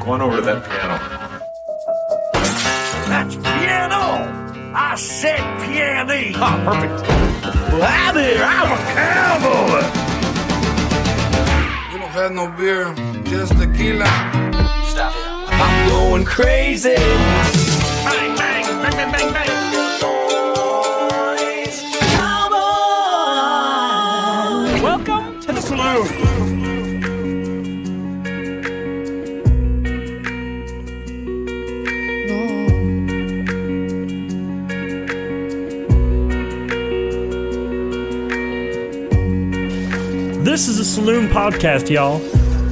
Go on over to that piano. That's piano! I said piano! Ah, perfect. Well, hi there, I'm a cowboy! You don't have no beer, just tequila. Stop. I'm going crazy! Bang, bang, bang, bang, bang, bang! This is a saloon podcast, y'all.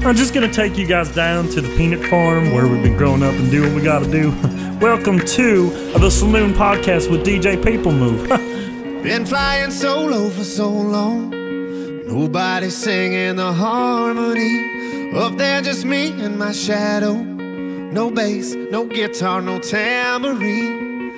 I'm just gonna take you guys down to the peanut farm where we've been growing up and do what we gotta do. Welcome to the saloon podcast with DJ PPLMove. Been flying solo for so long. Nobody singing the harmony. Up there, just me and my shadow. No bass, no guitar, no tambourine.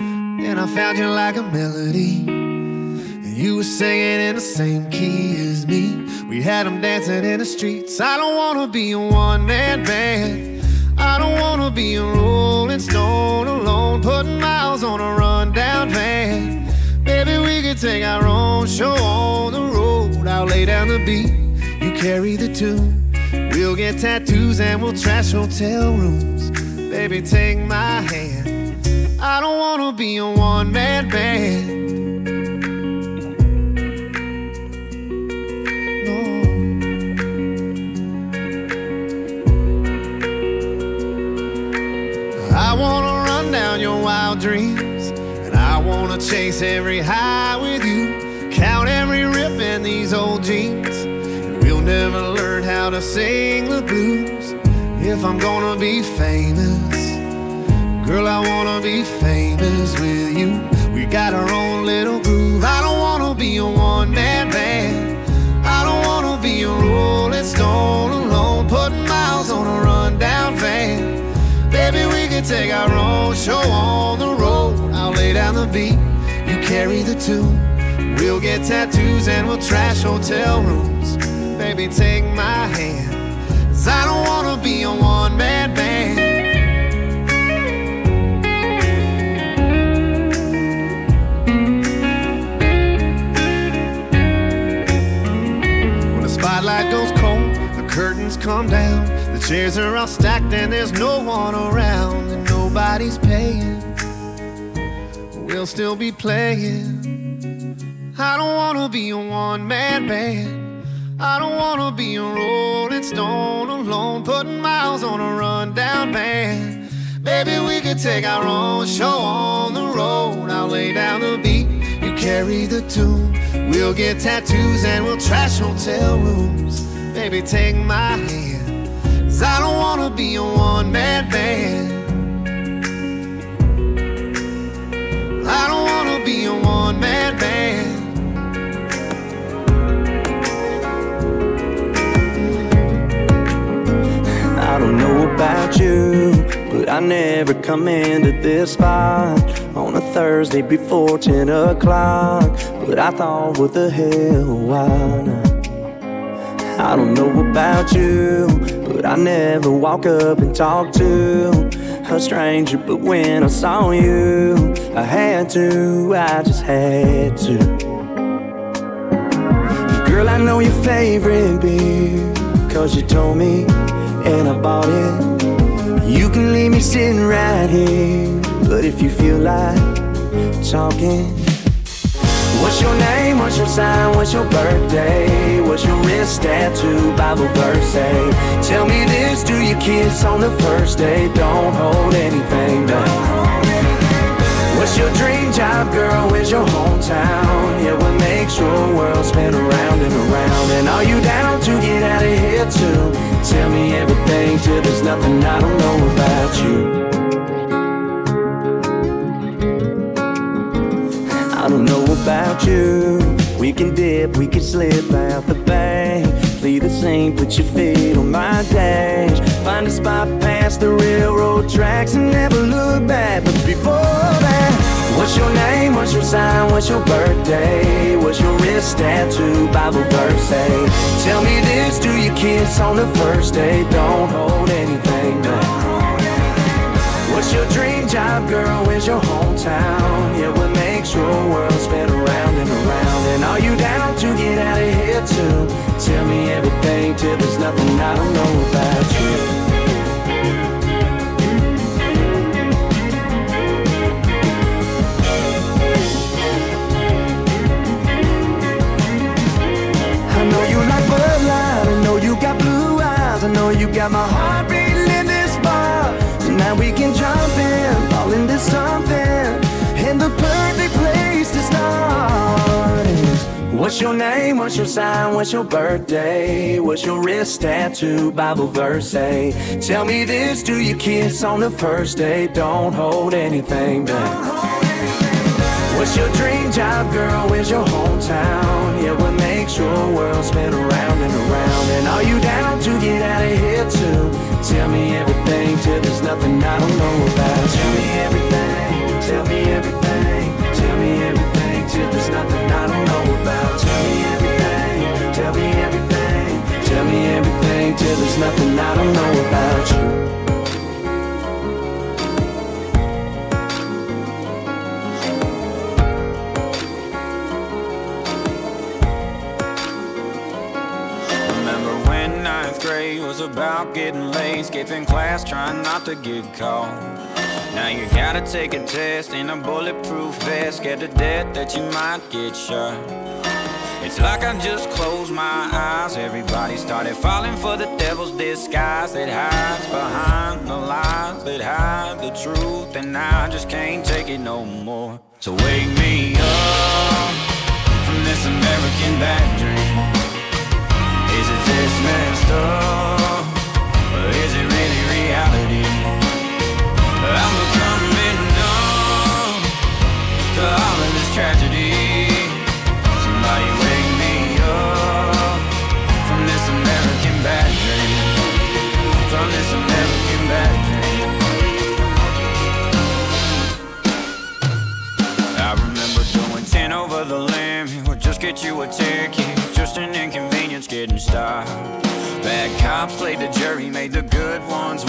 And I found you like a melody. And you were singing in the same key as me. We had them dancing in the streets. I don't wanna be a one man band. I don't wanna be a rolling stone alone, putting miles on a rundown van. Maybe we could take our own show on the road. I'll lay down the beat, you carry the tune. We'll get tattoos and we'll trash hotel rooms. Baby, take my hand. I don't wanna be a one man band. Dreams, and I wanna chase every high with you. Count every rip in these old jeans, and we'll never learn how to sing the blues. If I'm gonna be famous, girl, I wanna be famous with you. We got our own little groove. I don't wanna be a one man band. I don't wanna be a rolling stone could take our own show on the road. I'll lay down the beat, you carry the tune. We'll get tattoos and we'll trash hotel rooms. Baby, take my hand. Cause I don't wanna be a one man band. When the spotlight goes cold, the curtains come down. The chairs are all stacked and there's no one around, and nobody's paying. We'll still be playing. I don't wanna be a one man band. I don't wanna be a rolling stone alone, putting miles on a rundown van. Baby, we could take our own show on the road. I'll lay down the beat, you carry the tune. We'll get tattoos and we'll trash hotel rooms. Baby, take my hand. Cause I don't wanna be a one man band. I don't wanna be a one man band. I don't know about you, but I never come into this spot on a Thursday before 10 o'clock. But I thought, what the hell, why not? I don't know about you, but I never walk up and talk to a stranger. But when I saw you, I had to, I just had to. Girl, I know your favorite beer, cause you told me, and I bought it. You can leave me sitting right here, but if you feel like talking, what's your name? What's your sign? What's your birthday? What's your wrist tattoo? Bible verse say, Tell me this, do you kiss on the first day? Don't hold anything back. What's your dream job, girl? Where's your hometown? Yeah, what makes your world spin around and around? And are you down to get out of here too? Tell me everything till there's nothing I don't know about you. about you. We can dip, we can slip out the bank. Play the same, put your feet on my dash. Find a spot past the railroad tracks and never look back. But before that, what's your name? What's your sign? What's your birthday? What's your wrist tattoo? Bible verse. say, tell me this: Do you kiss on the first day? Don't hold anything back. What's your dream job, girl? Where's your hometown? Yeah, virtual world spin around and around. And are you down to get out of here too? Tell me everything till there's nothing I don't know about you. I know you got my heart beating in this bar. Tonight we can jump in, fall into something. What's your name? What's your sign? What's your birthday? What's your wrist tattoo? Bible verse say. Tell me this: Do you kiss on the first date? Don't hold anything back. What's your dream job, girl? Where's your hometown? Yeah, what makes your world spin around and around? And are you down to get out of here too? Tell me everything till there's nothing I don't know about. Tell me everything, tell me everything, tell me everything till there's nothing I don't know about. Tell me everything, tell me everything, till there's nothing I don't know about you. Remember when ninth grade was about getting late, skipping class, trying not to get caught. Now you gotta take a test in a bulletproof vest, scared to death that you might get shot. It's like I just closed my eyes. Everybody started falling for the devil's disguise that hides behind the lies that hide the truth, and I just can't take it no more. So wake me up from this American bad dream. Is it this messed up? Or is it really reality? I'm becoming numb to all of this tragedy. Get you a ticket. Just an inconvenience getting stopped. Bad cops played the jury, made the good ones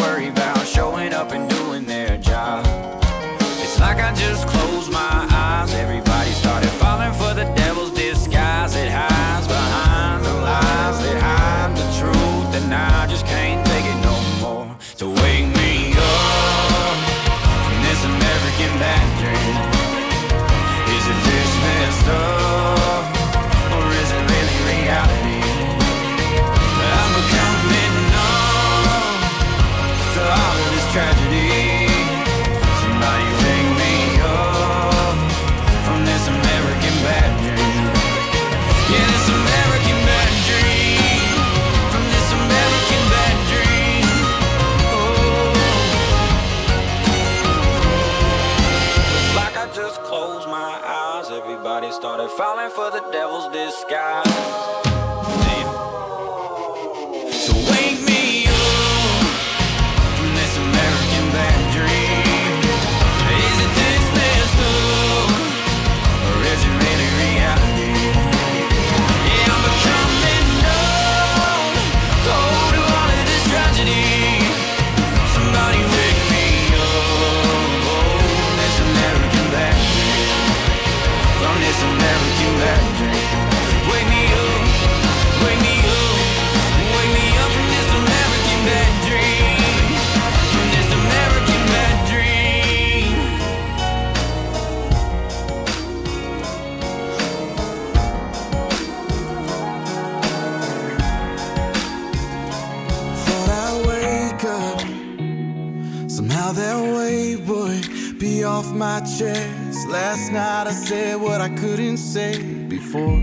Last night I said what I couldn't say before.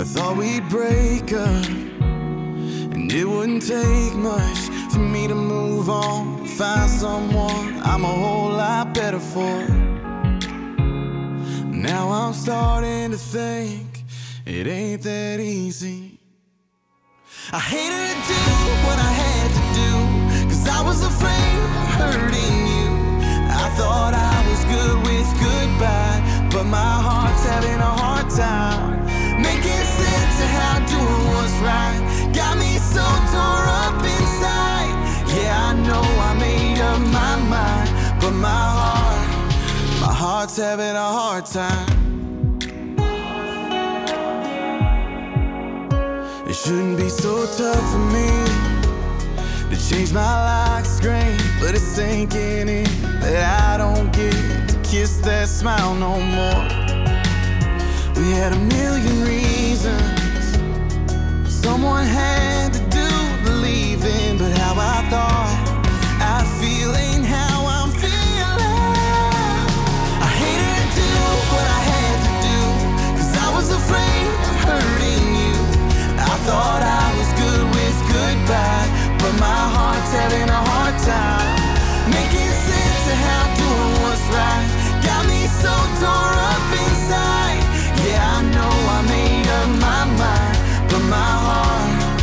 I thought we'd break up, and it wouldn't take much for me to move on. Find someone I'm a whole lot better for. Now I'm starting to think it ain't that easy. I hated to do what I had to do, cause I was afraid of hurting you. Thought I was good with goodbye, but my heart's having a hard time making sense of how doing what's right. Got me so tore up inside. Yeah, I know I made up my mind, but my heart, my heart's having a hard time. It Shouldn't be so tough for me to change my lock screen, but it's sinking in that I don't get to kiss that smile no more. We had a million reasons. Someone had to do the leaving, but how I thought I feel ain't how I'm feeling. I hated to do what I had to do, cause I was afraid of hurting you. I thought I was good with goodbye, but my heart's having a hard so tore up inside. Yeah, I know I made up my mind, but my heart,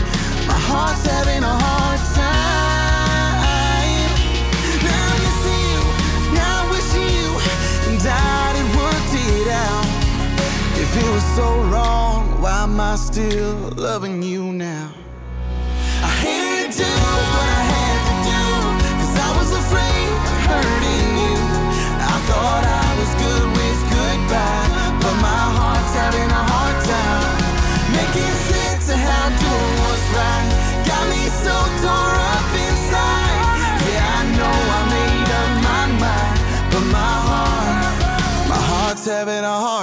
my heart's having a hard time. Now I'm missing you, now wishing you and I had worked it out. If it was so wrong, why am I still loving you now?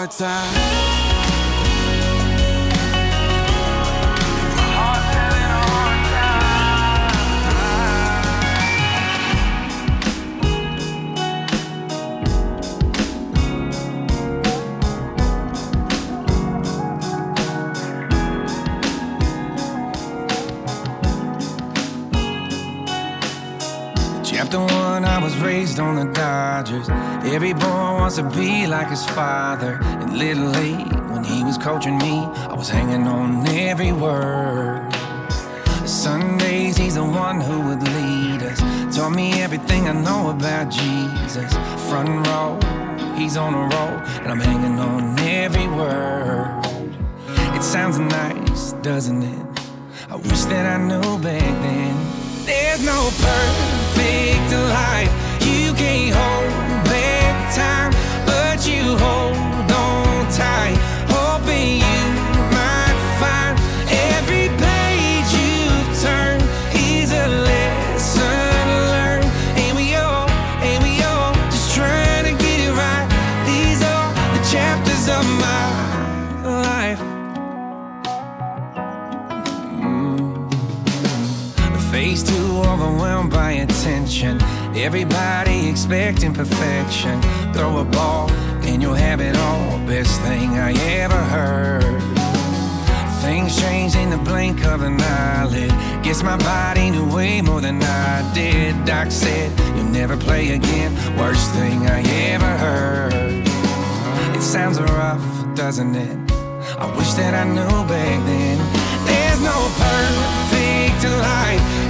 Time. Raised on the Dodgers. Every boy wants to be like his father. And little late, when he was coaching me, I was hanging on every word. Sundays, he's the one who would lead us. Taught me everything I know about Jesus. Front row, he's on a roll, and I'm hanging on every word. It sounds nice, doesn't it? I wish that I knew back then. There's no perfect life. You can't hold back time, but you hold on tight, hoping you might find every page you've turned is a lesson learned. And we all, and we all just trying to get it right. These are the chapters of my life. Mm. Face too overwhelmed by attention. Everybody expecting perfection. Throw a ball and you'll have it all. Best thing I ever heard. Things change in the blink of an eyelid. Guess my body knew way more than I did. Doc said, You'll never play again. Worst thing I ever heard. It sounds rough, doesn't it? I wish that I knew back then. There's no perfect life.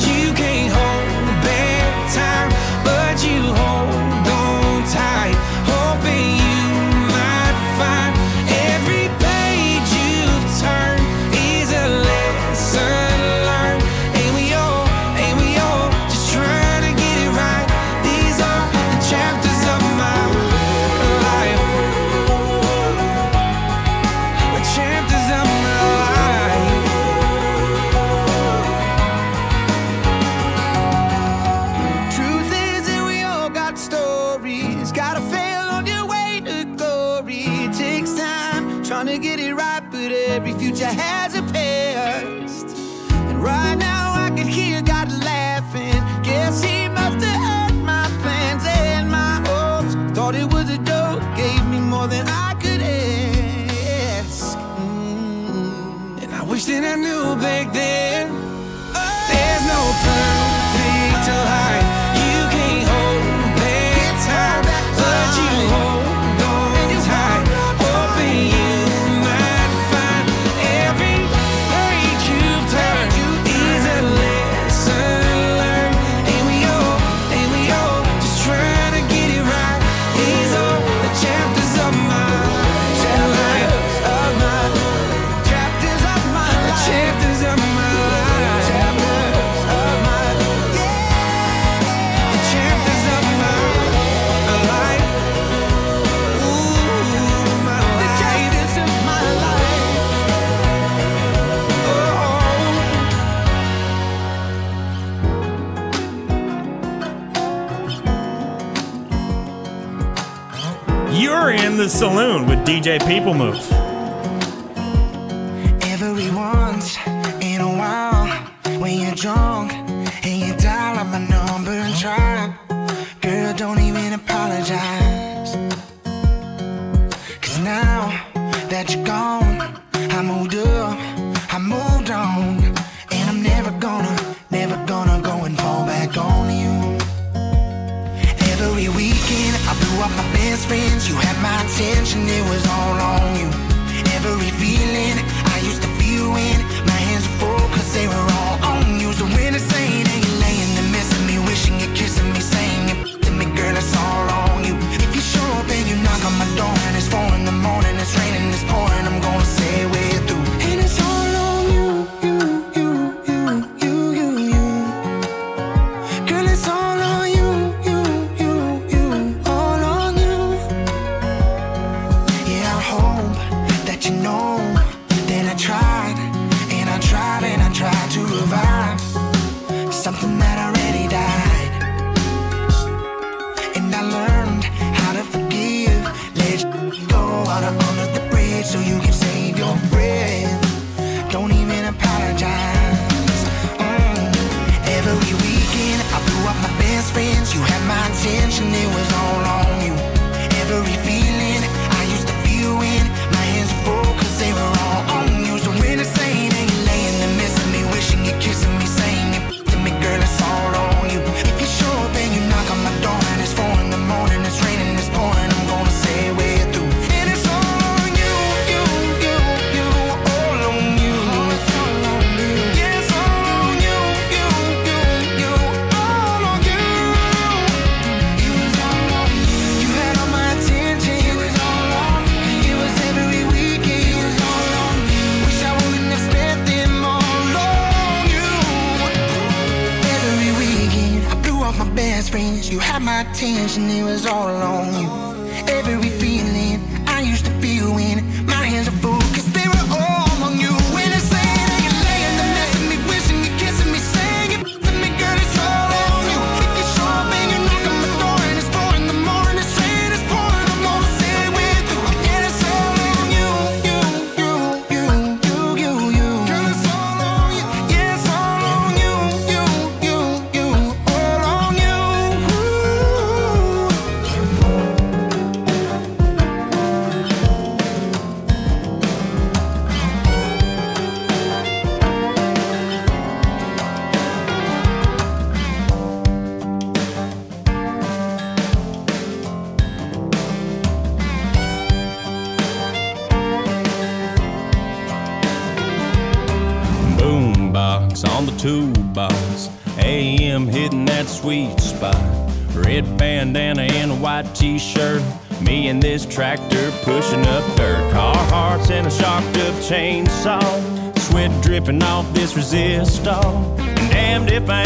the Saloon with DJ PPLMove.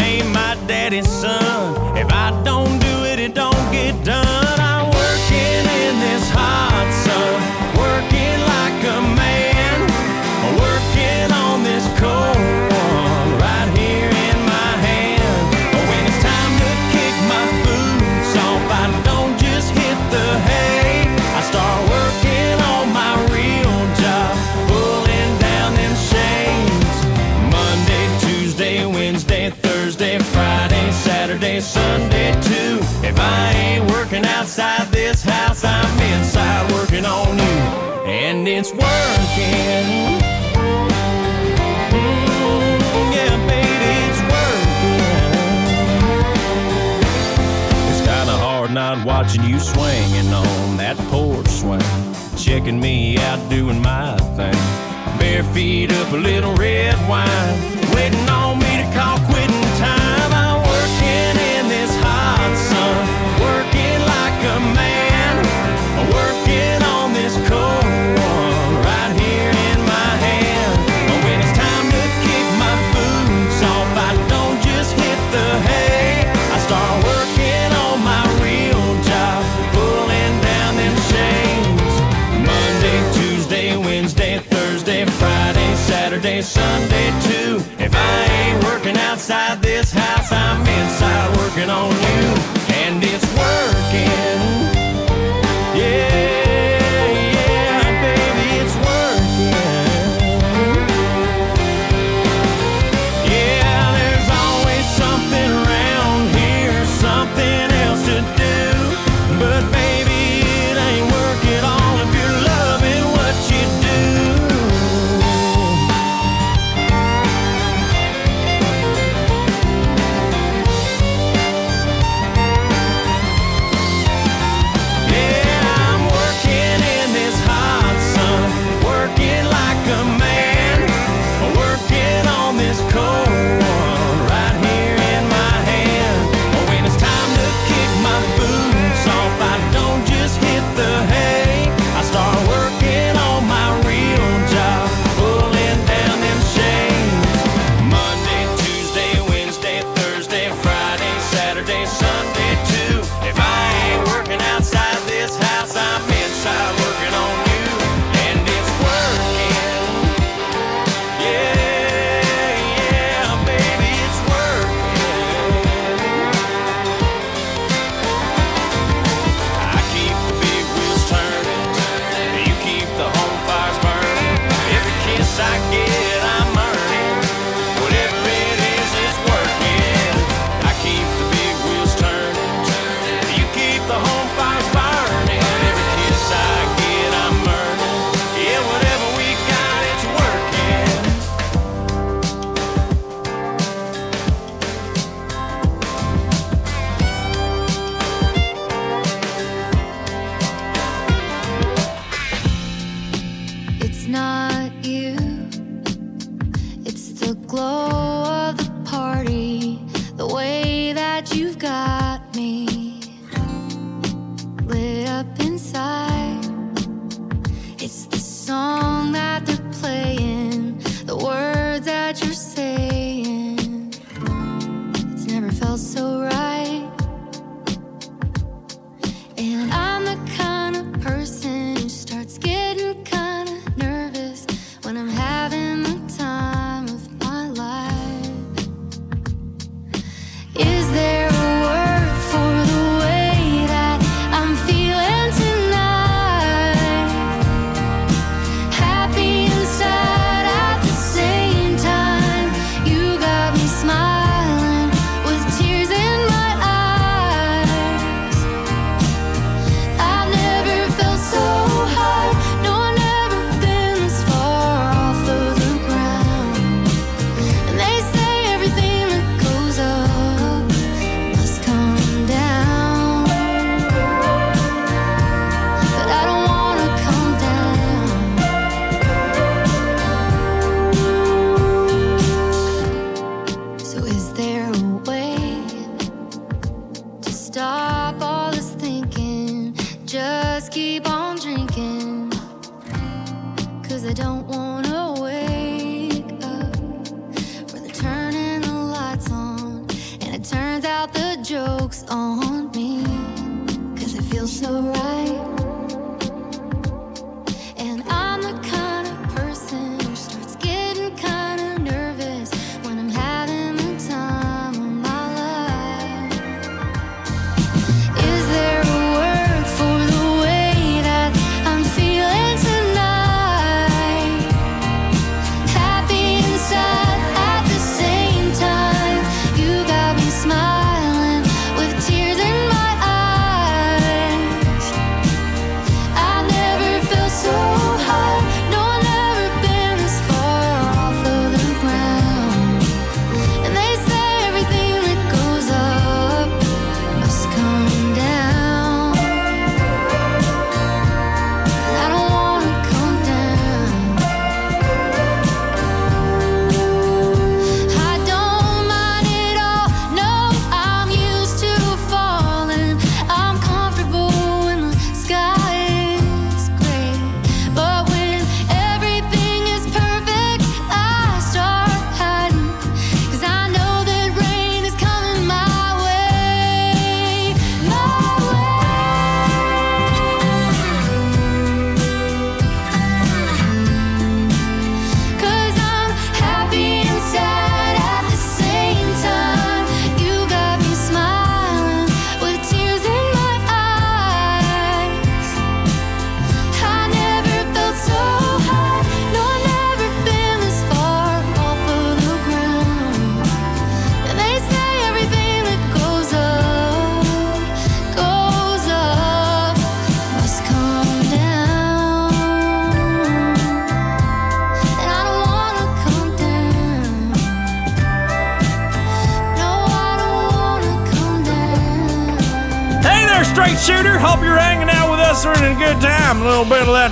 ain't my daddy's son. If I don't do it, it don't get done. on you, and it's working. Mm, yeah, baby, it's working. It's kind of hard not watching you swinging on that porch swing, checking me out doing my thing. Bare feet up a little red wine, waiting on me to call quitting. Saturday, Sunday too. If I ain't working outside this house, I'm inside working on you. And it's working.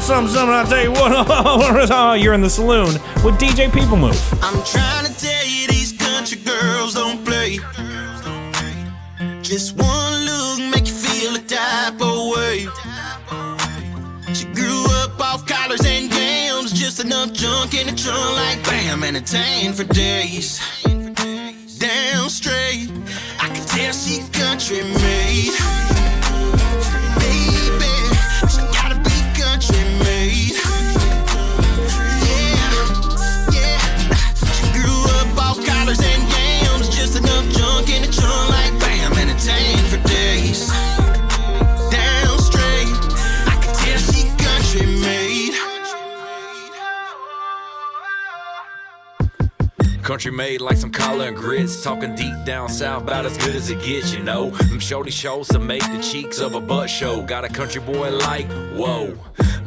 Something, something. I'll tell you what. Oh, oh, oh, oh, you're in the saloon with DJ PPLMove. I'm trying to tell you these country girls don't play. Just one look make you feel a type of way. She grew up off collars and gams, just enough junk in the trunk like bam, entertained for days. Down straight, I can tell she country made. Made like some collar and grits. Talking deep down south, about as good as it gets, you know. Them shorty shows to make the cheeks of a butt show. Got a country boy like, whoa.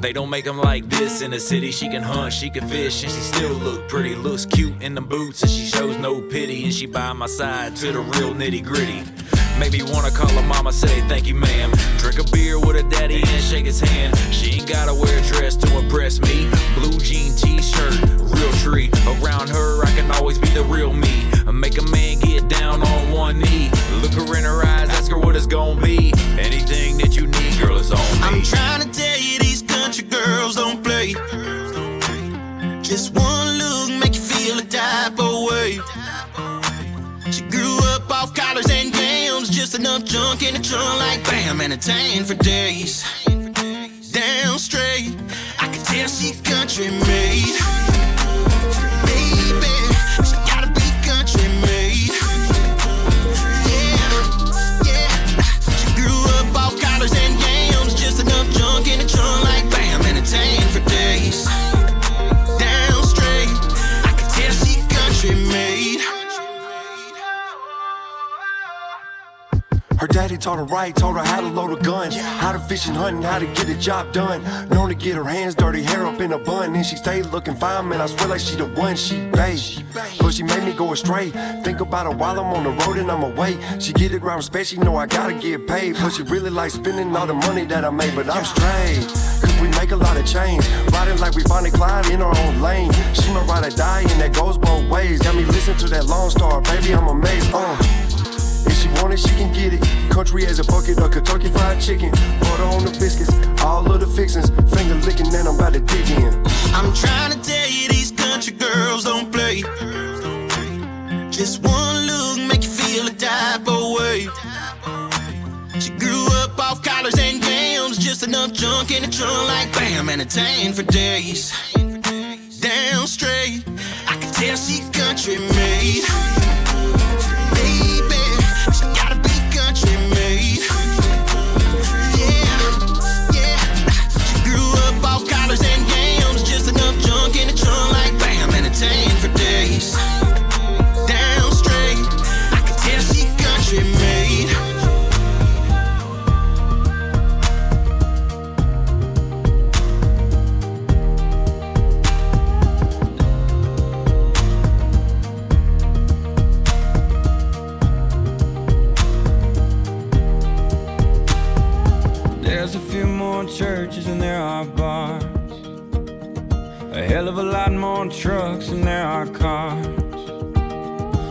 They don't make them like this in the city. She can hunt, she can fish, and she still look pretty. Looks cute in them boots, and she shows no pity. And she by my side to the real nitty gritty. Make me wanna call her mama, say thank you, ma'am. Drink a beer with her daddy and shake his hand. She ain't gotta wear a dress to impress me. Blue jean t-shirt, real tree. Around her, I can always be the real me. Make a man get down on one knee. Look her in her eyes, ask her what it's gonna be. Anything that you need, girl, is on me. I'm trying to tell you these country girls don't play. Just one look make you feel a type of way. She grew up off collars and junk in the trunk like bam, entertained for days. Down straight, I can tell she country made. Daddy taught her right, taught her how to load a gun, how to fish and hunt, how to get a job done. Known to get her hands dirty, hair up in a bun, and she stayed looking fine, man. I swear like she the one she babe. But she made me go astray. Think about her while I'm on the road and I'm away. She get the ground respect, she know I gotta get paid. But she really like spending all the money that I made, but I'm. Cause we make a lot of change. Riding like we Bonnie Clyde in our own lane. She my ride or die, and that goes both ways. Got me listen to that Lone Star, baby, I'm amazed. Uh. If she want it, she can get it. Country as a bucket of Kentucky fried chicken. Butter on the biscuits, all of the fixings. Finger licking, and I'm about to dig in. I'm trying to tell you these country girls don't play. Just one look make you feel a type of way. She grew up off collars and jams, just enough junk in the trunk like bam, entertained for days. Down straight, I can tell she's country made. More churches than there are bars. A hell of a lot more trucks than there are cars.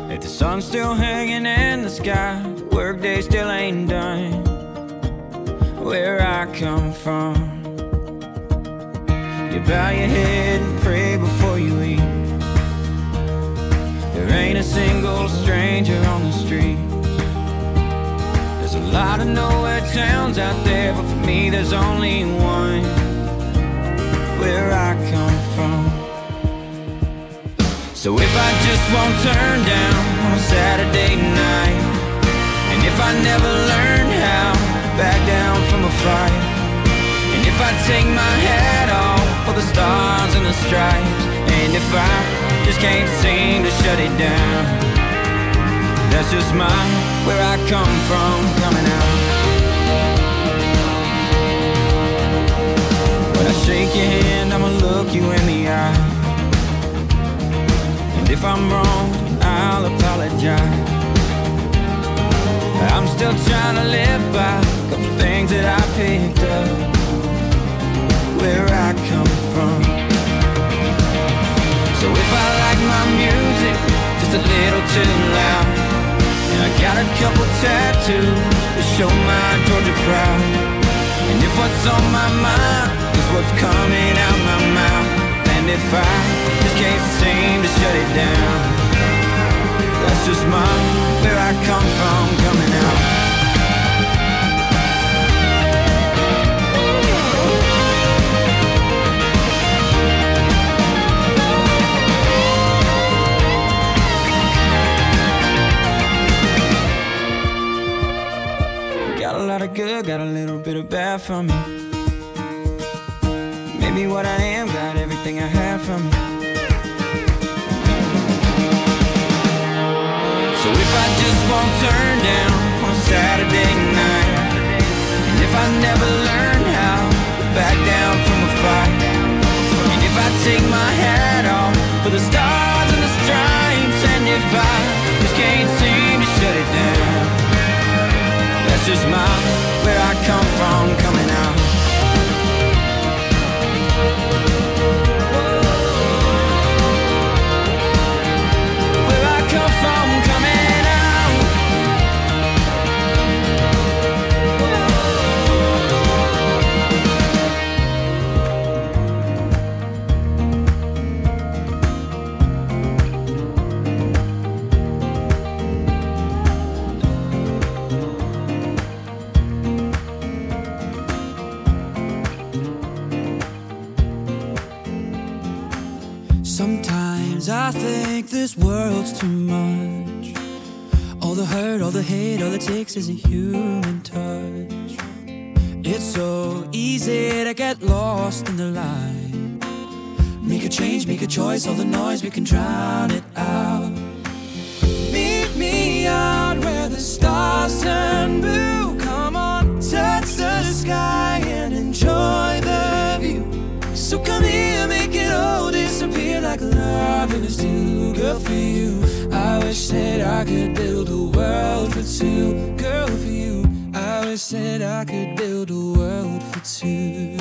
If the sun's still hanging in the sky, workday still ain't done. Where I come from, you bow your head and pray before you eat. There ain't a single stranger on the street. There's a lot of towns out there, but for me, there's only one where I come from. So if I just won't turn down on Saturday night, and if I never learn how to back down from a fight, and if I take my hat off for the stars and the stripes, and if I just can't seem to shut it down. That's just my where I come from coming out. Shake your hand, I'ma look you in the eye. And if I'm wrong, I'll apologize. I'm still trying to live by a couple things that I picked up where I come from. So if I like my music just a little too loud, and I got a couple tattoos to show my Georgia pride. And if what's on my mind is what's coming out my mouth, and if I just can't seem to shut it down, that's just my where I come from coming out. Got a lot of good, got a little bit of bad from me. Maybe what I am got everything I had from you. So if I just won't turn down on Saturday night, and if I never learn how to back down make all the noise, we can drown it out. Meet me out where the stars turn blue. Come on, touch the sky and enjoy the view. So come here, make it all disappear like love a stew. Girl, for you, I wish that I could build a world for two. Girl, for you, I wish that I could build a world for two.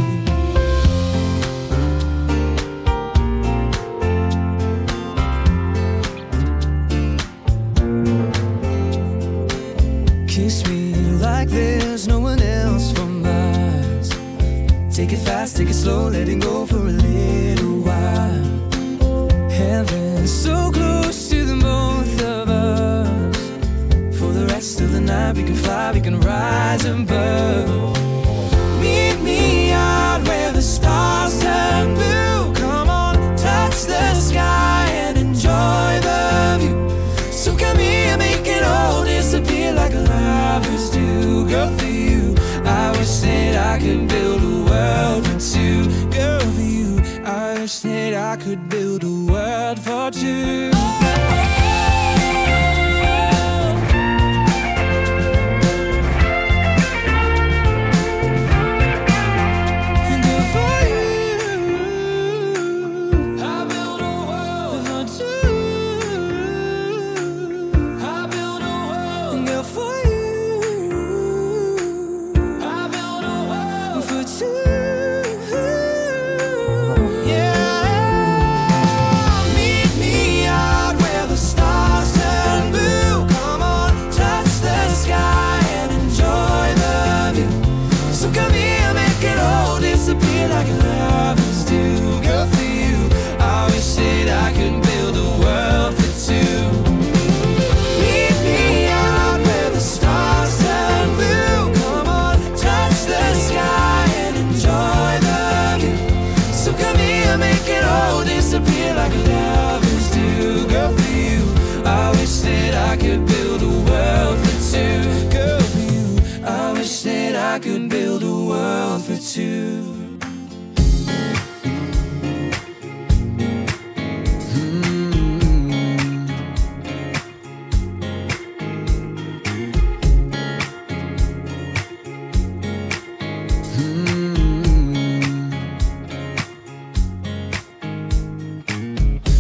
slow, letting go for a little while. Heaven's so close to the both of us. For the rest of the night, we can fly, we can rise above. Meet me out where the stars turn blue. Come on, touch the sky and enjoy the view. So come here, make it all disappear like lovers do. Girl, for you, I wish that I could build. Build a world for two.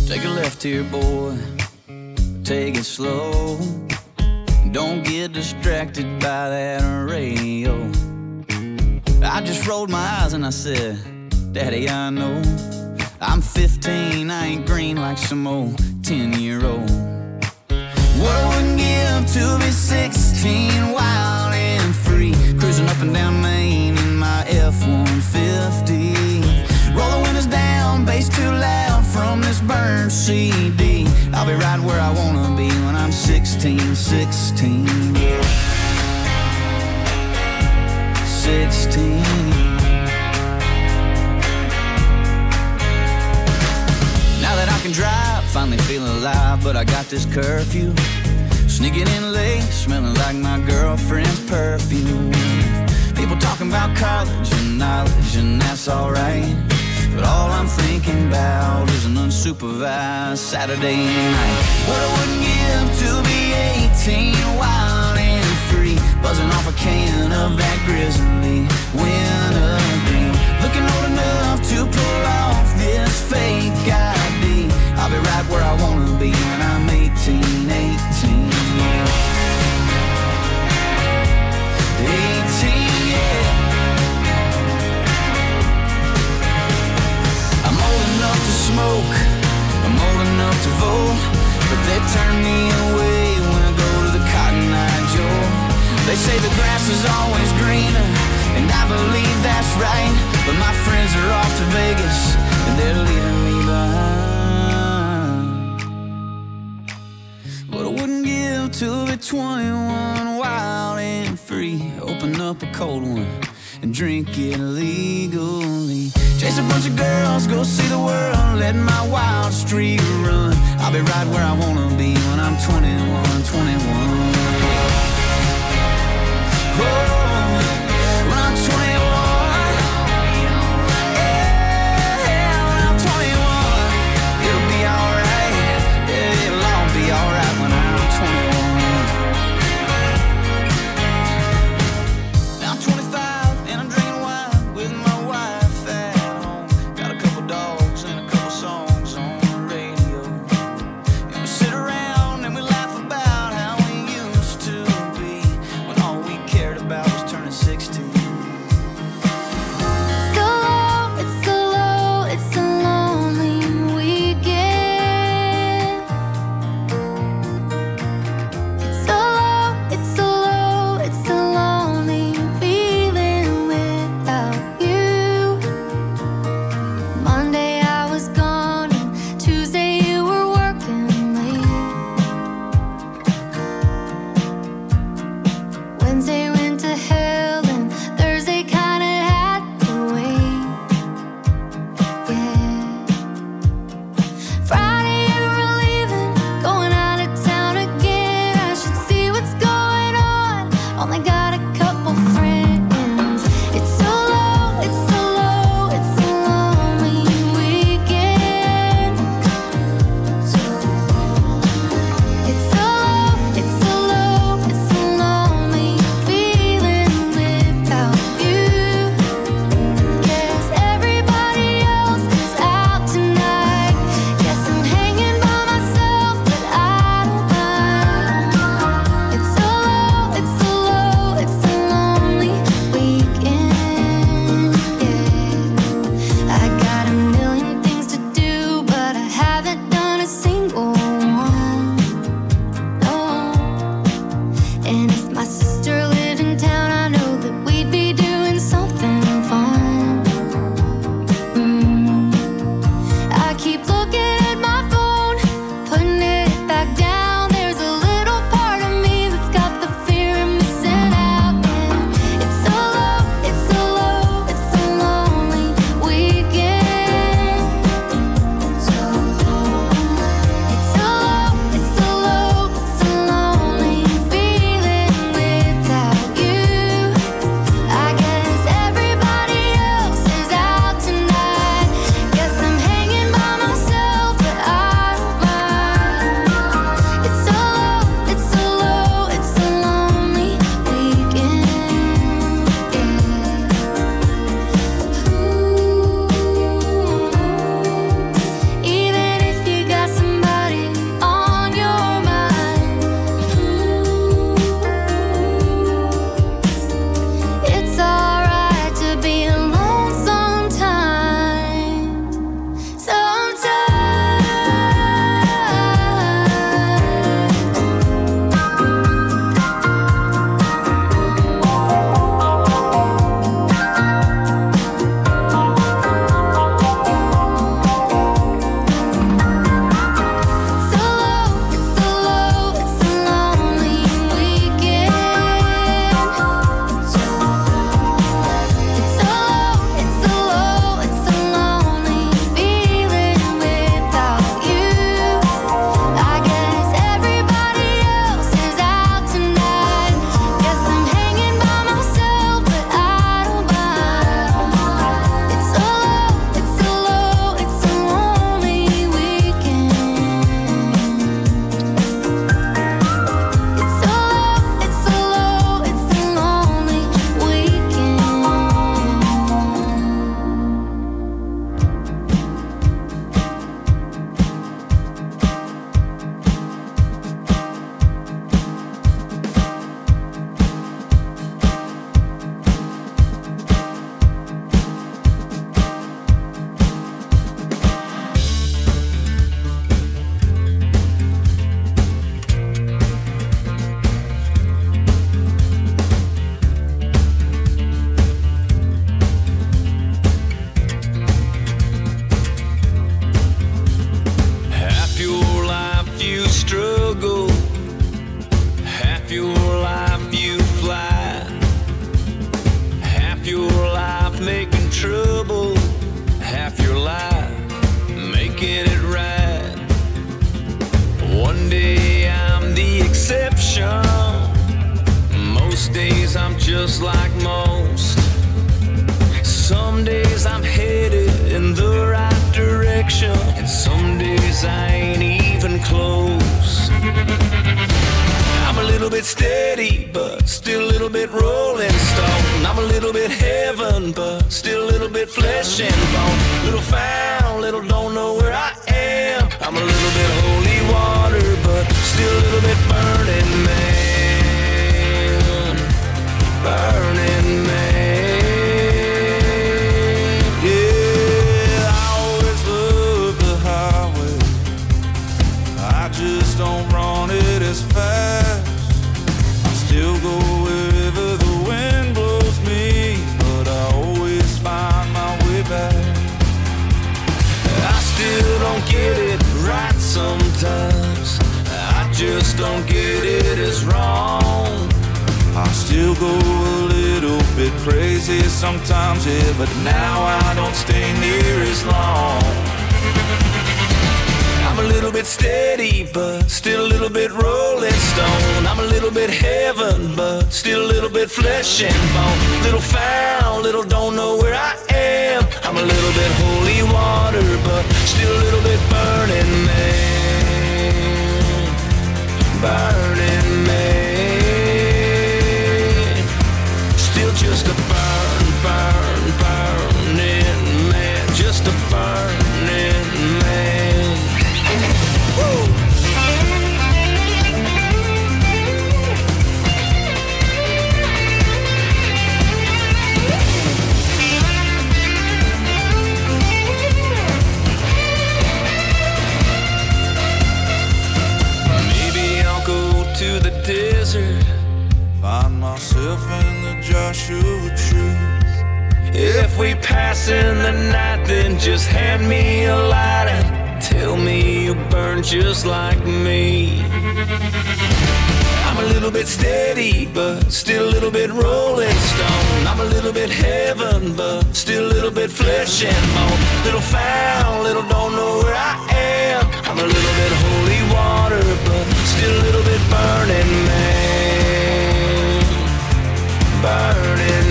Take a left here, boy. Take it slow. Don't get distracted by that radio. I just rolled my eyes and I said, Daddy, I know I'm 15, I ain't green like some old 10 year old. What I wouldn't give to be 16, wild and free, cruising up and down Main in my F 150. Roll the windows down, bass too loud from this burned CD. I'll be right where I wanna be when I'm 16, 16. 16. Now that I can drive, finally feeling alive, but I got this curfew. Sneaking in late, smelling like my girlfriend's perfume. People talking about college and knowledge, and that's alright. But all I'm thinking about is an unsupervised Saturday night. What I wouldn't give to be 18, wild and free, buzzing off a can of that grizzly wintergreen. Looking old enough to pull off this fake ID. I'll be right where I wanna be when I'm 18, 18. 18, smoke, I'm old enough to vote, but they turn me away when I go to the Cotton Eye Joe. They say the grass is always greener, and I believe that's right. But my friends are off to Vegas, and they're leaving me behind. What I wouldn't give to be 21, wild and free. Open up a cold one and drink it legally. Chase a bunch of girls, go see the world, let my wild streak run. I'll be right where I wanna be when I'm 21, 21. Oh, Little found, little don't know where I am. I'm a little bit holy water, but still a little bit burning man. Crazy sometimes, yeah, but now I don't stay near as long. I'm a little bit steady, but still a little bit rolling stone. I'm a little bit heaven, but still a little bit flesh and bone. Little found, little don't know where I am. I'm a little bit holy water, but still a little bit burning man. Burning man. Still just a burn, burn, burning man. Just a burning man. Woo! Maybe I'll go to the desert, find myself in the Joshua tree. If we pass in the night, then just hand me a light and tell me you burn just like me. I'm a little bit steady, but still a little bit rolling stone. I'm a little bit heaven, but still a little bit flesh and bone. Little found, little don't know where I am. I'm a little bit holy water, but still a little bit burning man. Burning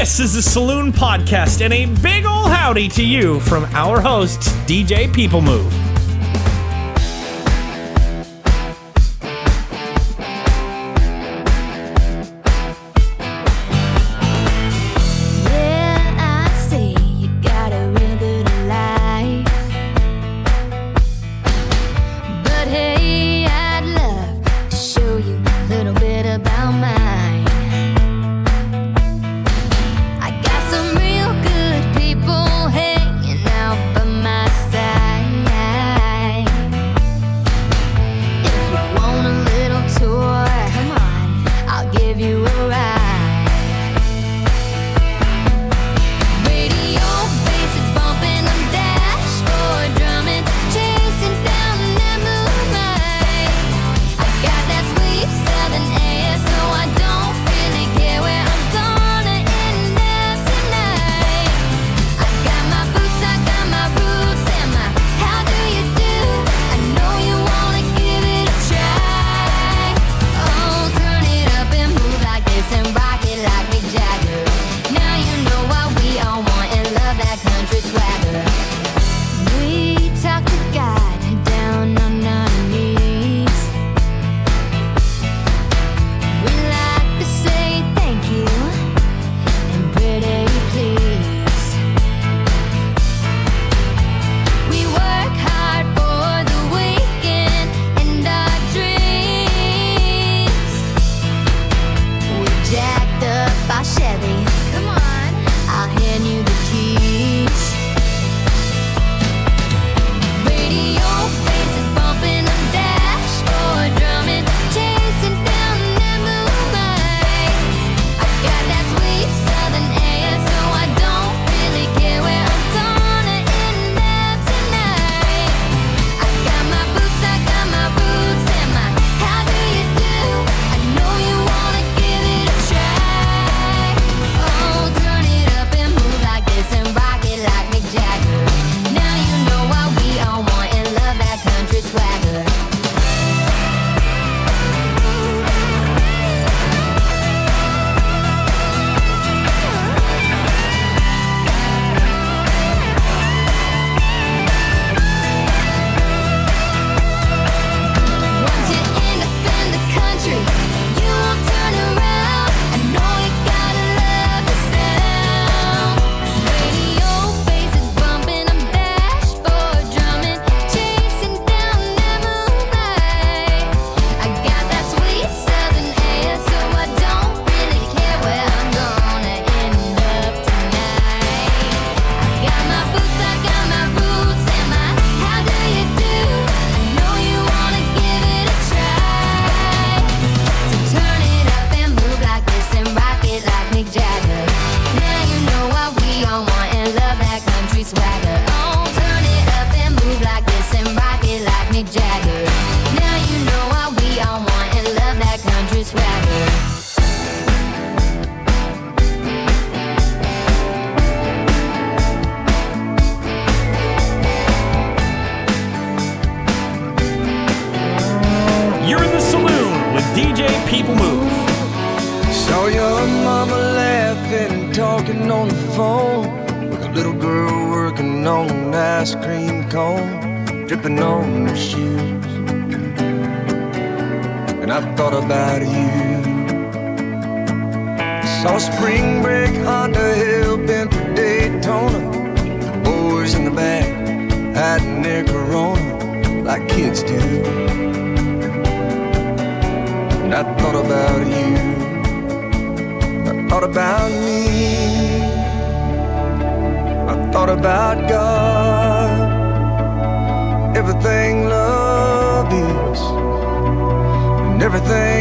This is the Saloon Podcast, and a big ol' howdy to you from our host, DJ PPLMove.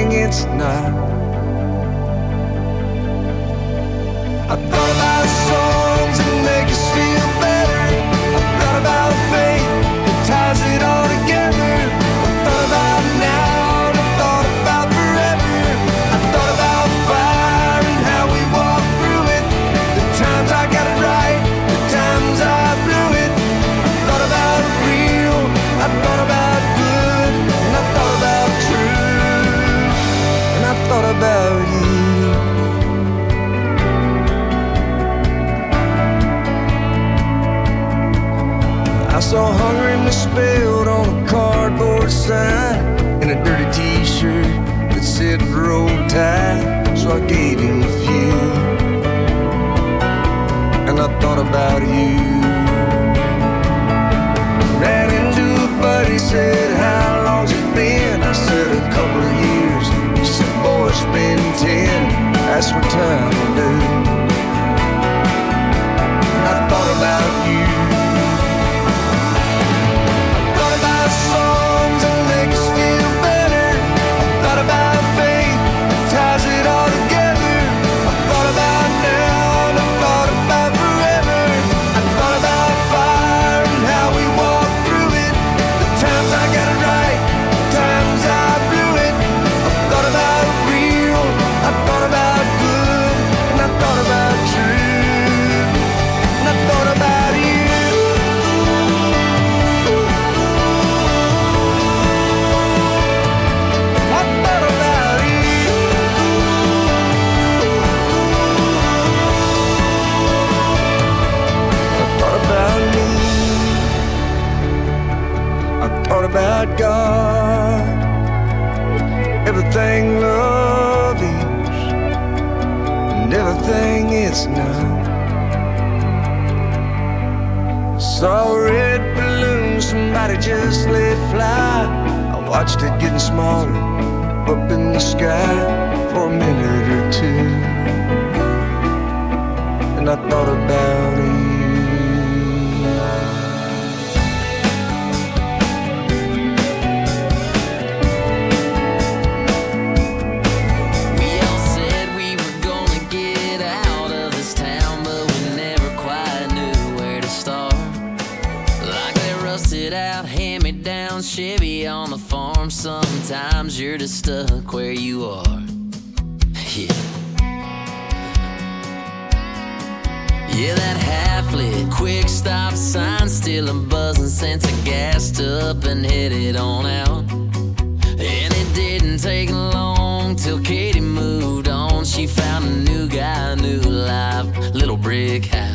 thing it's not. I thought I saw. so hungry, misspelled on a cardboard sign in a dirty t shirt that said roll tide. So I gave him a few, and I thought about you. Ran into a buddy, said, How long's it been? I said, A couple of years. He said, Boy, it's been ten. That's what time will do. I thought about about God. Everything love is, and everything is not. Saw a red balloon somebody just let fly. I watched it getting smaller up in the sky for a minute or two. And I thought about it. you're just stuck where you are. Yeah. Yeah, that half lit quick stop sign still a buzzing sense of gassed up and headed on out. And it didn't take long till Katie moved on. She found a new guy, a new life, little brick house.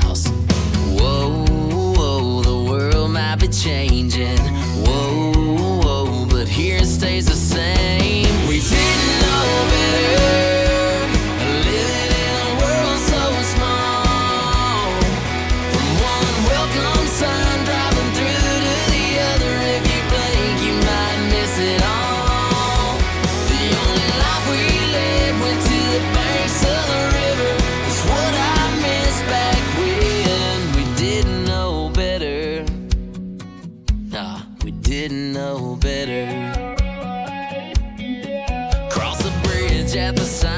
at the sun.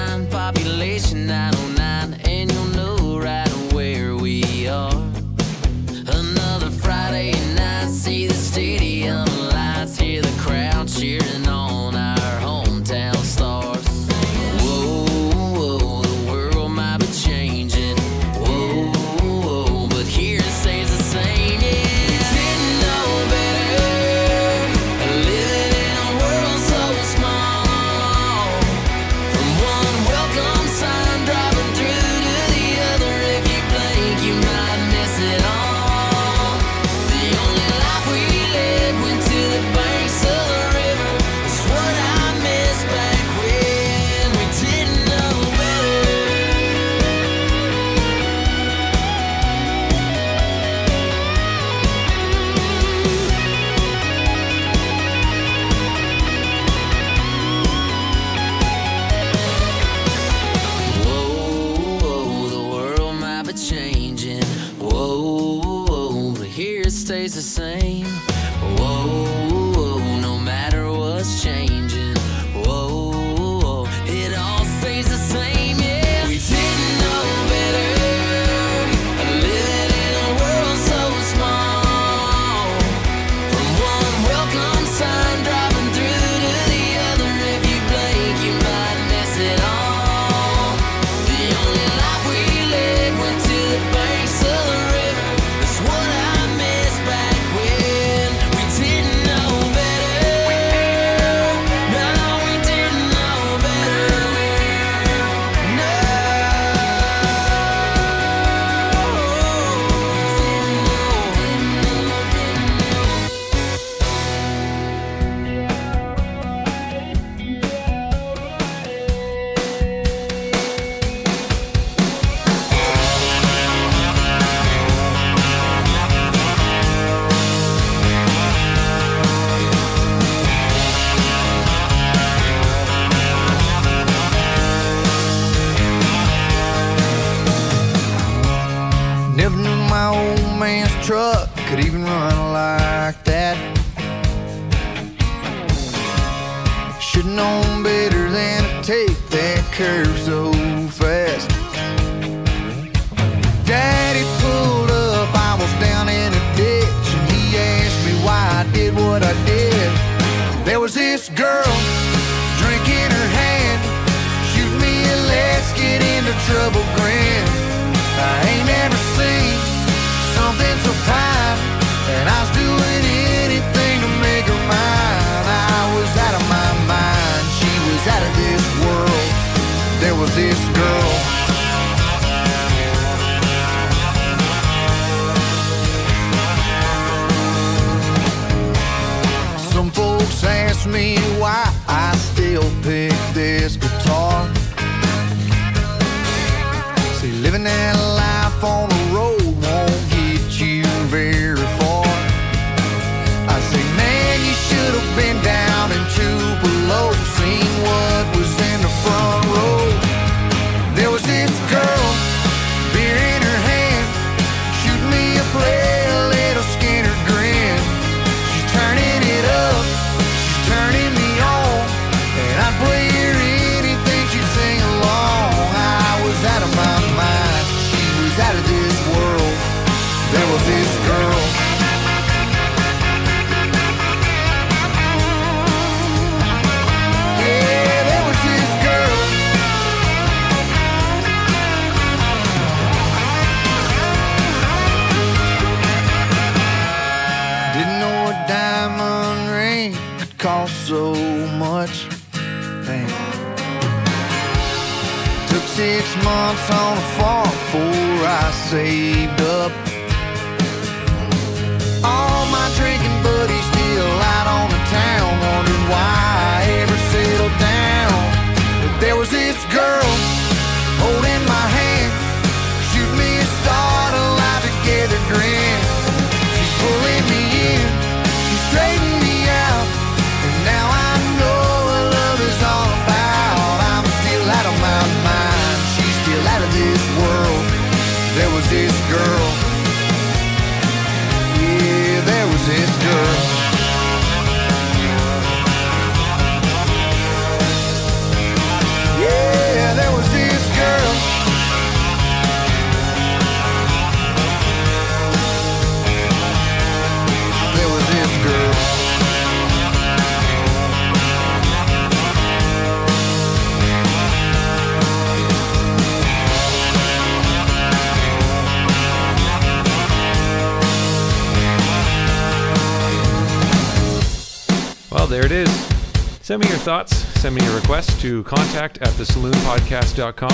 thoughts, send me a request to contact at thesaloonpodcast.com.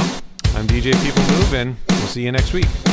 I'm DJ PPLMove, and we'll see you next week.